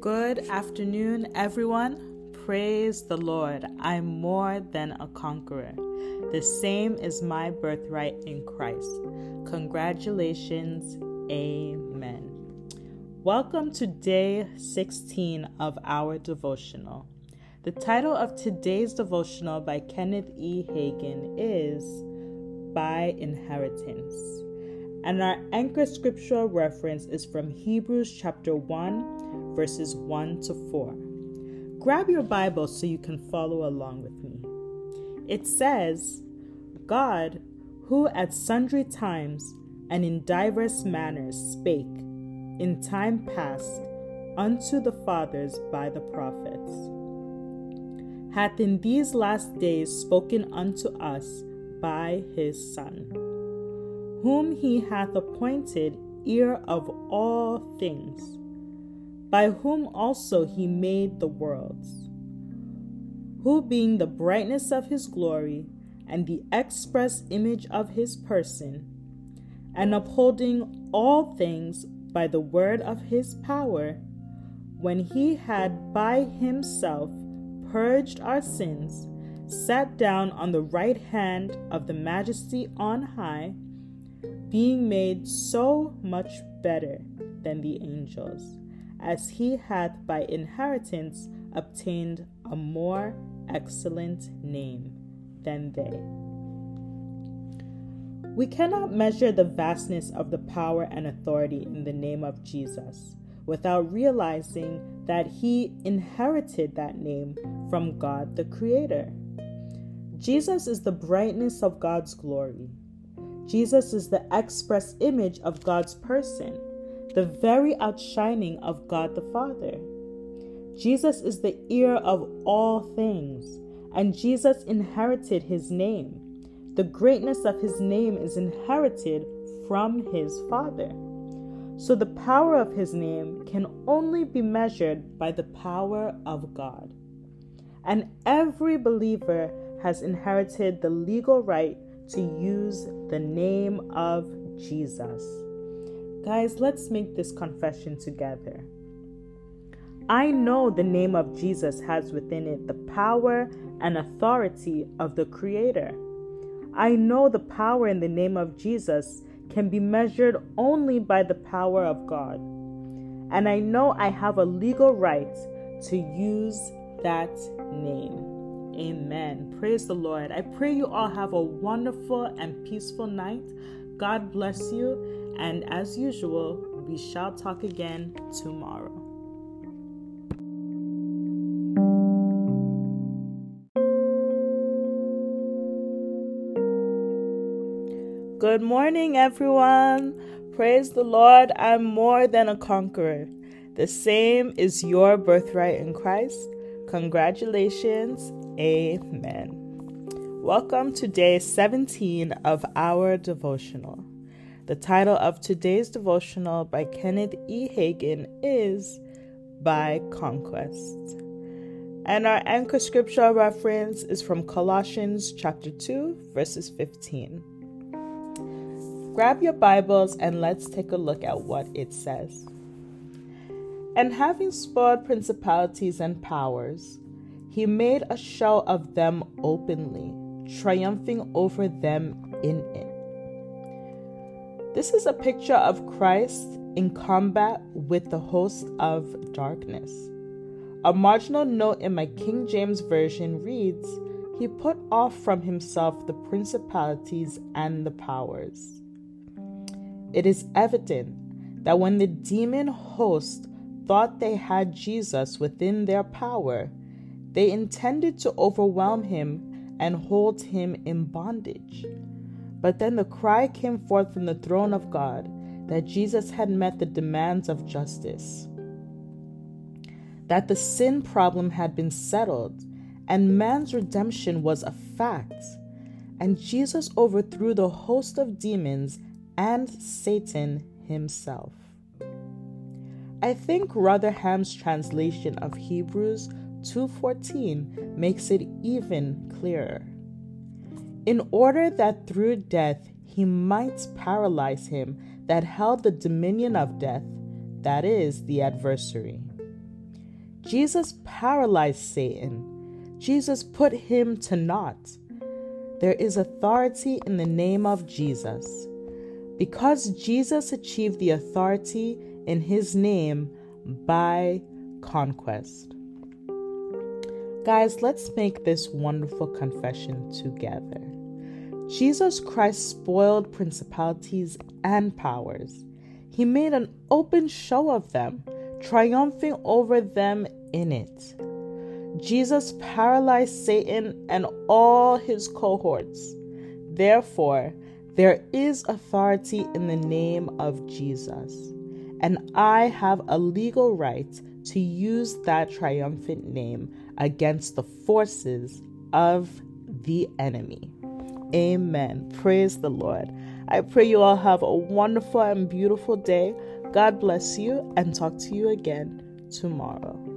Good afternoon, everyone. Praise the Lord. I'm more than a conqueror. The same is my birthright in Christ. Congratulations. Amen. Welcome to day 16 of our devotional. The title of today's devotional by Kenneth E. Hagin is By Inheritance. And our anchor scriptural reference is from Hebrews chapter 1 verses 1 to 4. Grab your Bible so you can follow along with me. It says, God, who at sundry times and in divers manners spake in time past unto the fathers by the prophets, hath in these last days spoken unto us by his Son, whom he hath appointed ear of all things by whom also he made the worlds, who being the brightness of his glory and the express image of his person, and upholding all things by the word of his power, when he had by himself purged our sins, sat down on the right hand of the majesty on high, being made so much better than the angels as he hath by inheritance obtained a more excellent name than they. We cannot measure the vastness of the power and authority in the name of Jesus without realizing that he inherited that name from God the Creator. Jesus is the brightness of God's glory. Jesus is the express image of God's person the very outshining of God the Father. Jesus is the ear of all things, and Jesus inherited his name. The greatness of his name is inherited from his Father. So the power of his name can only be measured by the power of God. And every believer has inherited the legal right to use the name of Jesus. Guys, let's make this confession together. I know the name of Jesus has within it the power and authority of the Creator. I know the power in the name of Jesus can be measured only by the power of God. And I know I have a legal right to use that name. Amen. Praise the Lord. I pray you all have a wonderful and peaceful night. God bless you and as usual, we shall talk again tomorrow. Good morning, everyone. Praise the Lord, I'm more than a conqueror. The same is your birthright in Christ. Congratulations. Amen. Welcome to day 17 of our devotional. The title of today's devotional by Kenneth E. Hagin is By Conquest. And our anchor scripture reference is from Colossians chapter 2, verses 15. Grab your Bibles and let's take a look at what it says. And having spoiled principalities and powers, he made a show of them openly, triumphing over them in it. This is a picture of Christ in combat with the host of darkness. A marginal note in my King James Version reads, He put off from himself the principalities and the powers. It is evident that when the demon host thought they had Jesus within their power, they intended to overwhelm him and hold him in bondage. But then the cry came forth from the throne of God that Jesus had met the demands of justice, that the sin problem had been settled, and man's redemption was a fact. And Jesus overthrew the host of demons and Satan himself. I think Rotherham's translation of Hebrews 2:14 makes it even clearer in order that through death he might paralyze him that held the dominion of death, that is, the adversary, Jesus paralyzed Satan. Jesus put him to naught. There is authority in the name of Jesus. Because Jesus achieved the authority in his name by conquest. Guys, let's make this wonderful confession together. Jesus Christ spoiled principalities and powers. He made an open show of them, triumphing over them in it. Jesus paralyzed Satan and all his cohorts. Therefore, there is authority in the name of Jesus, and I have a legal right to use that triumphant name against the forces of the enemy. Amen. Praise the Lord. I pray you all have a wonderful and beautiful day. God bless you and talk to you again tomorrow.